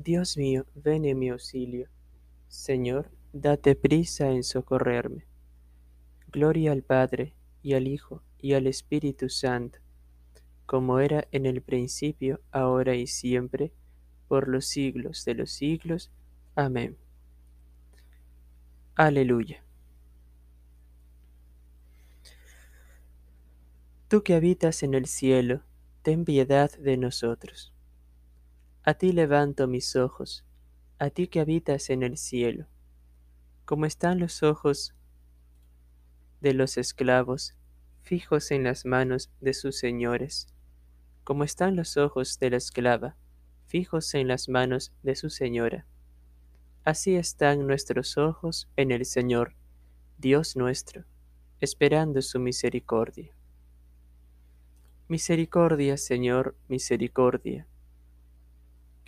Dios mío, ven en mi auxilio. Señor, date prisa en socorrerme. Gloria al Padre, y al Hijo, y al Espíritu Santo, como era en el principio, ahora y siempre, por los siglos de los siglos. Amén. Aleluya. Tú que habitas en el cielo, ten piedad de nosotros. A ti levanto mis ojos, a ti que habitas en el cielo. Como están los ojos de los esclavos fijos en las manos de sus señores, como están los ojos de la esclava fijos en las manos de su señora. Así están nuestros ojos en el Señor, Dios nuestro, esperando su misericordia. Misericordia, Señor, misericordia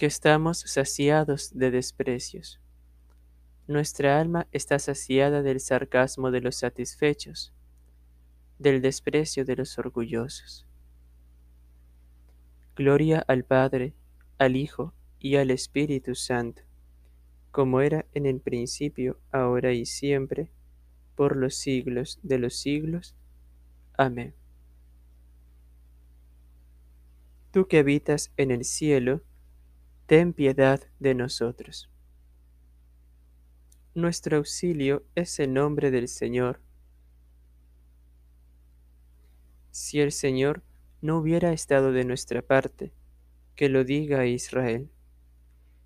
que estamos saciados de desprecios. Nuestra alma está saciada del sarcasmo de los satisfechos, del desprecio de los orgullosos. Gloria al Padre, al Hijo y al Espíritu Santo, como era en el principio, ahora y siempre, por los siglos de los siglos. Amén. Tú que habitas en el cielo, ten piedad de nosotros. Nuestro auxilio es el nombre del Señor. Si el Señor no hubiera estado de nuestra parte, que lo diga Israel.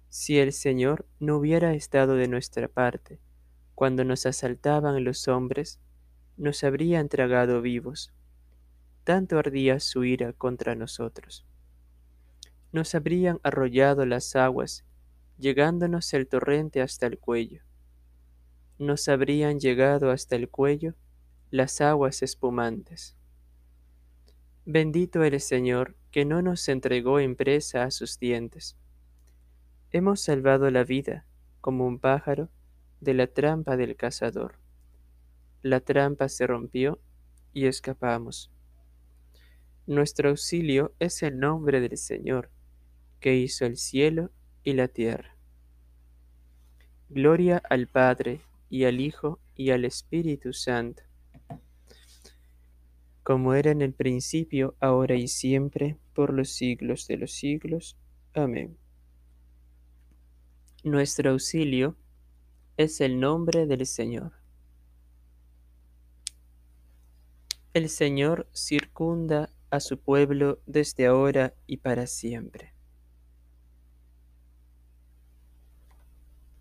Si el Señor no hubiera estado de nuestra parte, cuando nos asaltaban los hombres, nos habrían tragado vivos. Tanto ardía su ira contra nosotros nos habrían arrollado las aguas, llegándonos el torrente hasta el cuello. Nos habrían llegado hasta el cuello las aguas espumantes. Bendito el Señor que no nos entregó en presa a sus dientes. Hemos salvado la vida, como un pájaro, de la trampa del cazador. La trampa se rompió y escapamos. Nuestro auxilio es el nombre del Señor que hizo el cielo y la tierra. Gloria al Padre, y al Hijo, y al Espíritu Santo, como era en el principio, ahora y siempre, por los siglos de los siglos. Amén. Nuestro auxilio es el nombre del Señor. El Señor circunda a su pueblo desde ahora y para siempre.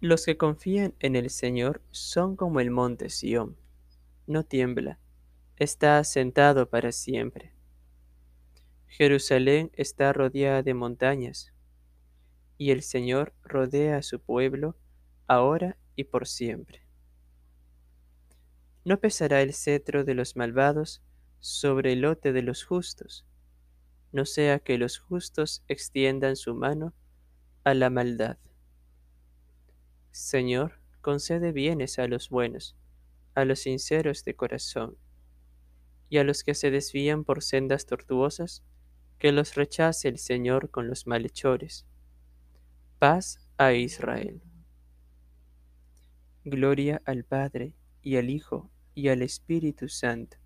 Los que confían en el Señor son como el monte Sión. No tiembla, está asentado para siempre. Jerusalén está rodeada de montañas, y el Señor rodea a su pueblo ahora y por siempre. No pesará el cetro de los malvados sobre el lote de los justos, no sea que los justos extiendan su mano a la maldad. Señor, concede bienes a los buenos, a los sinceros de corazón, y a los que se desvían por sendas tortuosas, que los rechace el Señor con los malhechores. Paz a Israel. Gloria al Padre, y al Hijo, y al Espíritu Santo,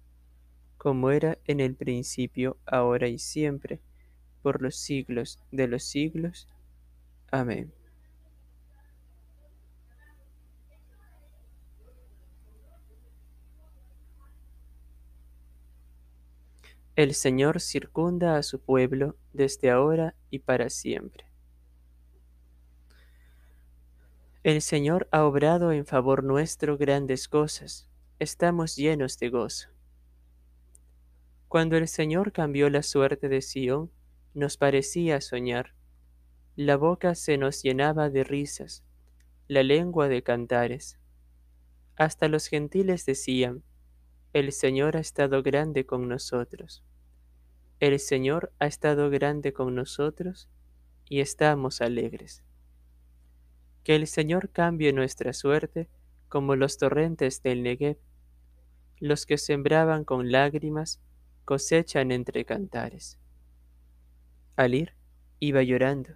como era en el principio, ahora y siempre, por los siglos de los siglos. Amén. El Señor circunda a su pueblo desde ahora y para siempre. El Señor ha obrado en favor nuestro grandes cosas, estamos llenos de gozo. Cuando el Señor cambió la suerte de Sión, nos parecía soñar. La boca se nos llenaba de risas, la lengua de cantares. Hasta los gentiles decían, el Señor ha estado grande con nosotros. El Señor ha estado grande con nosotros y estamos alegres. Que el Señor cambie nuestra suerte como los torrentes del Negev. Los que sembraban con lágrimas cosechan entre cantares. Al ir, iba llorando.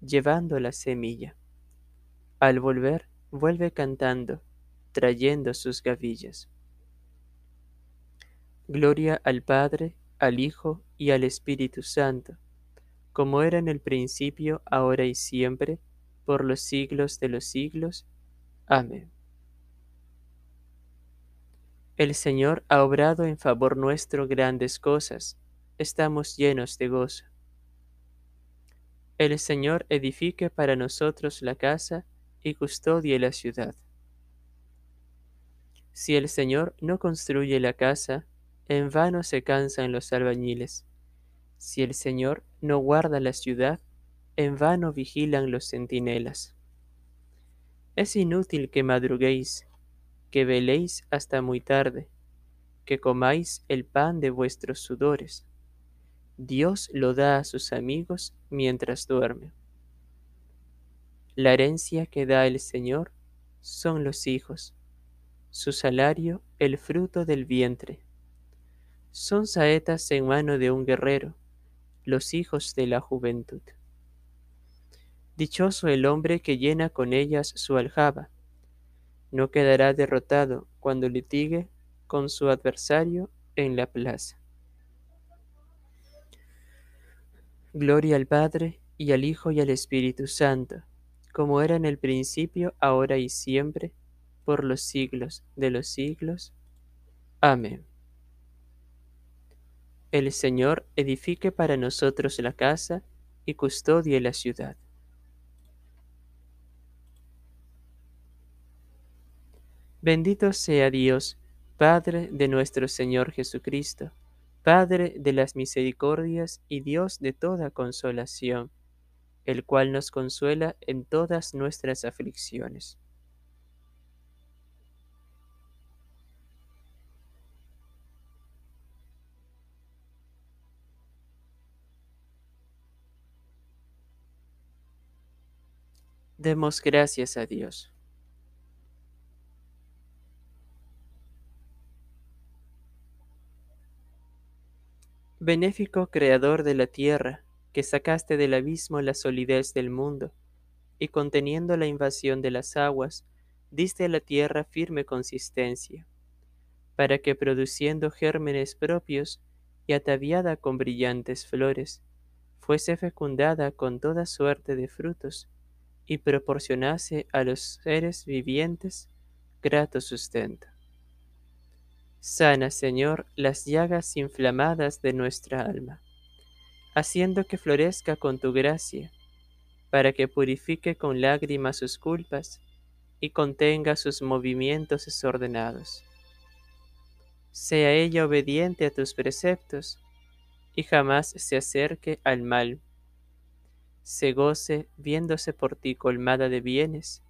llevando la semilla. Al volver, vuelve cantando, trayendo sus gavillas. Gloria al Padre, al Hijo y al Espíritu Santo, como era en el principio, ahora y siempre, por los siglos de los siglos. Amén. El Señor ha obrado en favor nuestro grandes cosas, estamos llenos de gozo. El Señor edifique para nosotros la casa y custodie la ciudad. Si el Señor no construye la casa, en vano se cansan los albañiles. Si el Señor no guarda la ciudad, en vano vigilan los centinelas. Es inútil que madruguéis, que veléis hasta muy tarde, que comáis el pan de vuestros sudores. Dios lo da a sus amigos mientras duerme. La herencia que da el Señor son los hijos, su salario el fruto del vientre. Son saetas en mano de un guerrero, los hijos de la juventud. Dichoso el hombre que llena con ellas su aljaba. No quedará derrotado cuando litigue con su adversario en la plaza. Gloria al Padre, y al Hijo, y al Espíritu Santo, como era en el principio, ahora y siempre, por los siglos de los siglos. Amén. El Señor edifique para nosotros la casa y custodie la ciudad. Bendito sea Dios, Padre de nuestro Señor Jesucristo, Padre de las misericordias y Dios de toda consolación, el cual nos consuela en todas nuestras aflicciones Demos gracias a Dios. Benéfico Creador de la tierra, que sacaste del abismo la solidez del mundo, y conteniendo la invasión de las aguas, diste a la tierra firme consistencia, para que produciendo gérmenes propios y ataviada con brillantes flores, fuese fecundada con toda suerte de frutos, y proporcionase a los seres vivientes grato sustento. Sana, Señor, las llagas inflamadas de nuestra alma, haciendo que florezca con tu gracia, para que purifique con lágrimas sus culpas y contenga sus movimientos desordenados. Sea ella obediente a tus preceptos y jamás se acerque al mal se goce viéndose por ti colmada de bienes,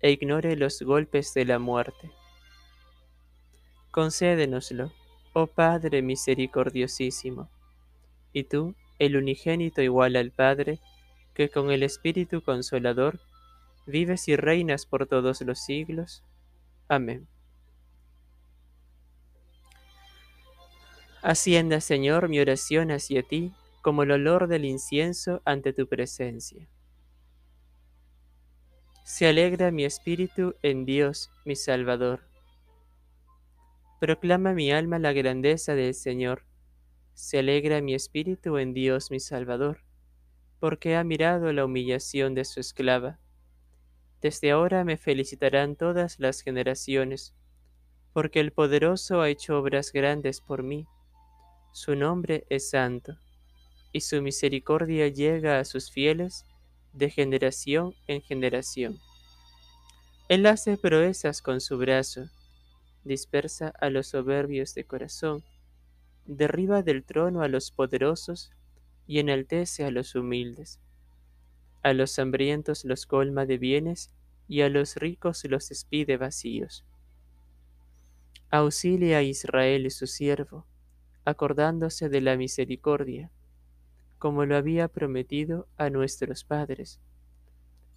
e ignore los golpes de la muerte. Concédenoslo, oh Padre misericordiosísimo, y tú, el unigénito igual al Padre, que con el Espíritu Consolador vives y reinas por todos los siglos. Amén. Hacienda, Señor, mi oración hacia ti, como el olor del incienso ante tu presencia. Se alegra mi espíritu en Dios, mi Salvador. Proclama mi alma la grandeza del Señor. Se alegra mi espíritu en Dios, mi Salvador, porque ha mirado la humillación de su esclava. Desde ahora me felicitarán todas las generaciones, porque el poderoso ha hecho obras grandes por mí. Su nombre es santo y su misericordia llega a sus fieles de generación en generación. Él hace proezas con su brazo, dispersa a los soberbios de corazón, derriba del trono a los poderosos y enaltece a los humildes. A los hambrientos los colma de bienes y a los ricos los despide vacíos. Auxilia a Israel su siervo, acordándose de la misericordia como lo había prometido a nuestros padres,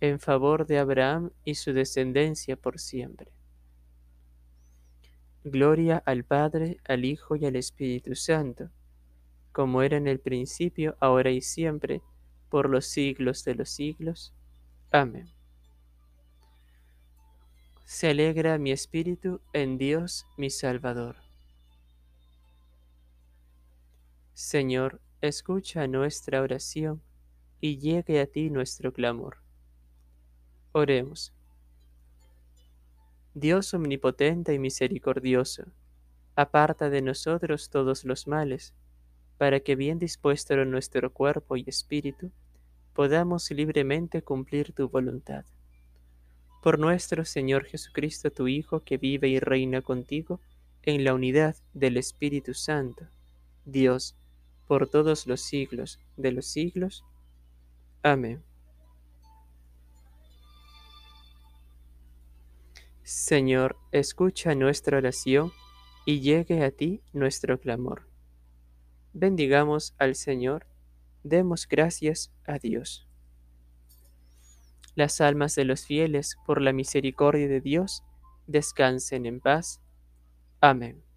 en favor de Abraham y su descendencia por siempre. Gloria al Padre, al Hijo y al Espíritu Santo, como era en el principio, ahora y siempre, por los siglos de los siglos. Amén. Se alegra mi espíritu en Dios mi Salvador. Señor, escucha nuestra oración y llegue a ti nuestro clamor. Oremos. Dios omnipotente y misericordioso, aparta de nosotros todos los males, para que bien dispuesto nuestro cuerpo y espíritu, podamos libremente cumplir tu voluntad. Por nuestro Señor Jesucristo, tu Hijo, que vive y reina contigo en la unidad del Espíritu Santo, Dios, por todos los siglos de los siglos. Amén. Señor, escucha nuestra oración y llegue a ti nuestro clamor. Bendigamos al Señor, demos gracias a Dios. Las almas de los fieles, por la misericordia de Dios, descansen en paz. Amén.